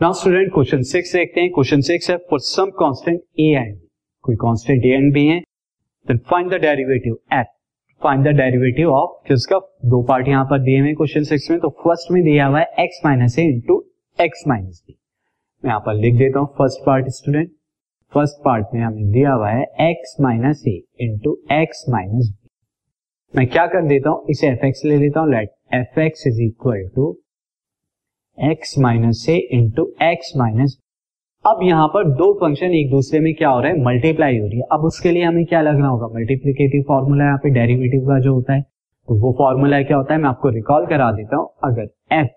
Now student question six देखते हैं। Question six है for some constant A and कोई कांस्टेंट ए एंड बी है then find the derivative F find the derivative of किसका? दो part यहाँ पर दिए हुए क्वेश्चन सिक्स में तो फ़र्स्ट में दिया हुआ है X minus A into X minus B मैं यहाँ पर लिख देता हूँ first part student first part में हमें दिया हुआ है X minus A into X minus B मैं क्या कर देता हूँ? इसे एफ़ एक्स ले लेता हूँ। Let F X is equal to X minus A into X minus अब यहाँ पर दो फ़ंक्शन एक दूसरे में क्या हो रहा है? मल्टीप्लाई हो रही है। अब उसके लिए हमें क्या लगना होगा? मल्टीप्लीकेटिव फॉर्मूला यहाँ पे डेरिवेटिव का जो होता है तो वो फॉर्मूला क्या होता है? मैं आपको रिकॉल करा देता हूँ। अगर एफ़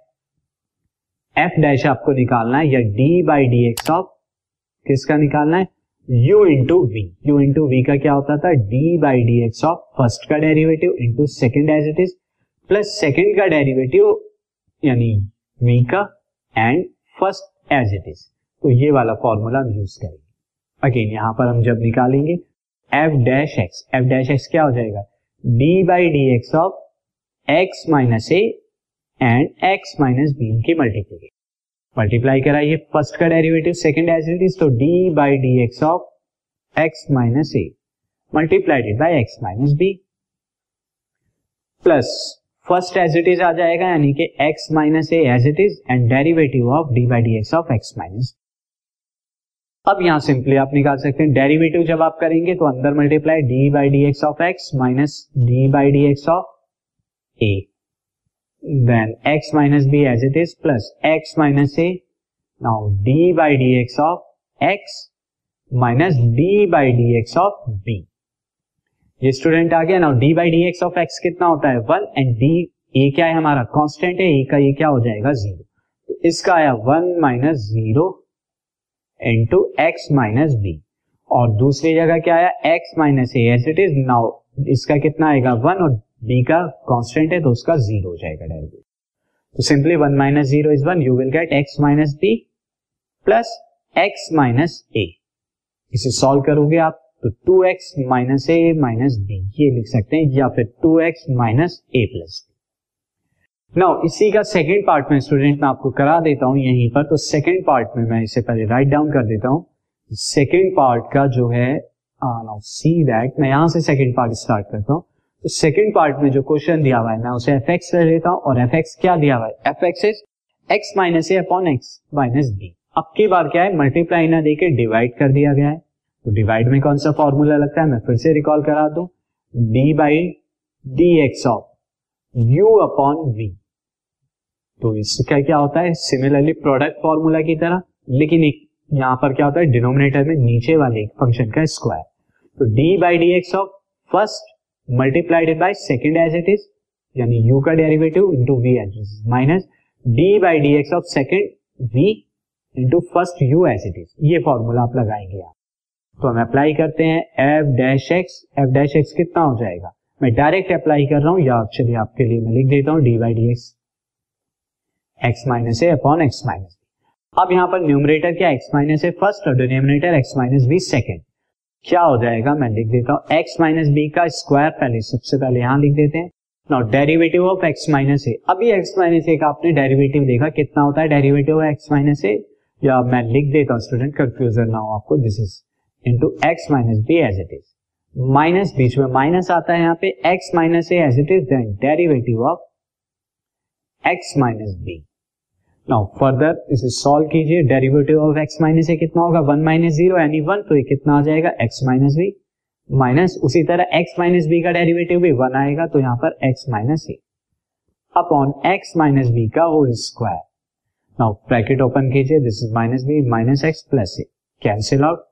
एफ़ डैश आपको निकालना है, या D by D X of किसका निकालना है? U into V U into V का क्या होता था? D by D X of first का derivative into second as it is plus second का डेरिवेटिव यानी वी का and first as it is. तो ये वाला फॉर्मूला हम यूज़ करेंगे। अगेन, यहाँ पर हम जब निकालेंगे F dash X F dash X क्या हो जाएगा? D by D X of X minus A and X minus B की मल्टीप्लीकेशन मल्टीप्लाई कराइए फ़र्स्ट का derivative second as it is तो D by D X of X minus A multiplied by X minus B plus first as it is आ जाएगा, यानी कि x minus A as it is and derivative of D by D X of X minus अब यहाँ simply आप निकाल सकते हैं derivative जब आप करेंगे तो अंदर multiply D by D X of X minus D by D X of A then x minus B as it is plus x minus A now D by D X of x minus D by D X of B ये student आ गया ना D by D X of X कितना होता है? One and D A क्या है हमारा? कांस्टेंट है ए का ये क्या हो जाएगा? ज़ीरो तो इसका आया one minus zero into X minus B और दूसरी जगह क्या आया? X minus A as it is now इसका कितना आएगा? वन और बी का कांस्टेंट है तो उसका ज़ीरो हो जाएगा डायरेक्ट तो simply one minus zero is one you will get X minus B plus X minus A इसे सॉल्व करोगे आप? तो two X minus A minus B ये लिख सकते हैं, या फिर two X minus A plus now इसी का सेकेंड पार्ट में स्टूडेंट मैं आपको करा देता हूँ यहीं पर तो सेकेंड पार्ट में मैं इसे पहले राइट डाउन कर देता हूँ। सेकेंड पार्ट का जो है नाउ सी दैट मैं यहाँ से सेकेंड पार्ट स्टार्ट करता हूँ। तो सेकेंड पार्ट में जो क्वेश्चन दिया हुआ है, मैं उसे एफ़ एक्स ले लेता हूँ, और एफ़ एक्स क्या दिया हुआ है? F X is X minus A upon X minus B अब की बार क्या है? मल्टीप्लाई ना देके डिवाइड कर दिया गया है। तो डिवाइड में कौन सा फॉर्मूला लगता है? मैं फिर से रिकॉल करा दू। D by D X of U upon V तो इसका क्या होता है? सिमिलरली प्रोडक्ट फॉर्मूला की तरह, लेकिन एक यहाँ पर क्या होता है? डिनोमिनेटर में नीचे वाले फ़ंक्शन का स्क्वायर तो D by D X of first multiplied by second as it is यानी यू का derivative into V as is minus D by D X of second V into first U as it is ये formula आप लगाएँगे आप। तो हम apply करते हैं F dash X F dash X कितना हो जाएगा? मैं डायरेक्ट अप्लाई कर रहा हूँ, या चलिए आपके लिए मैं लिख देता हूँ D by D X X minus A upon X minus अब यहाँ पर न्यूमरेटर क्या एक्स माइनस ए फ़र्स्ट और denominator X minus B second क्या हो जाएगा? मैं लिख देता हूँ एक्स माइनस बी का स्क्वायर पहले, सबसे पहले यहाँ लिख देते हैं. Now derivative of X minus A अभी एक्स माइनस ए का आपने डेरिवेटिव देखा कितना होता है? Derivative of X minus A या मैं लिख देता हूँ स्टूडेंट कंफ्यूजन ना हो आपको this is into X minus B as it is minus बीच में माइनस आता है यहाँ पे X minus A as it is then derivative of X minus B now further इसे सॉल्व कीजिए derivative of X minus A कितना होगा? One minus zero यानी वन तो ये कितना आ जाएगा? एक्स माइनस बी माइनस उसी तरह एक्स माइनस बी का डेरिवेटिव भी वन आएगा तो यहाँ पर X minus A upon X minus B का whole square now bracket open कीजिए this is minus B minus X plus A cancel out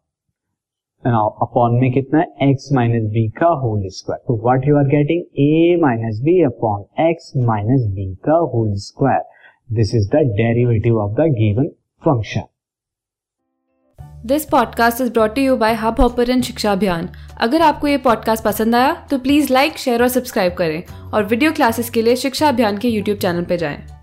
upon में कितना है? एक्स माइनस बी का होल स्क्वायर तो what you are getting A minus B upon X minus B का whole square this is the derivative of the given function this podcast is brought you by hub hopper शिक्षा अभियान अगर आपको ये podcast पसंद आया तो प्लीज़ लाइक शेयर और सब्सक्राइब करें। और वीडियो क्लासेस के लिए शिक्षा अभियान के यूट्यूब चैनल पर जाएँ।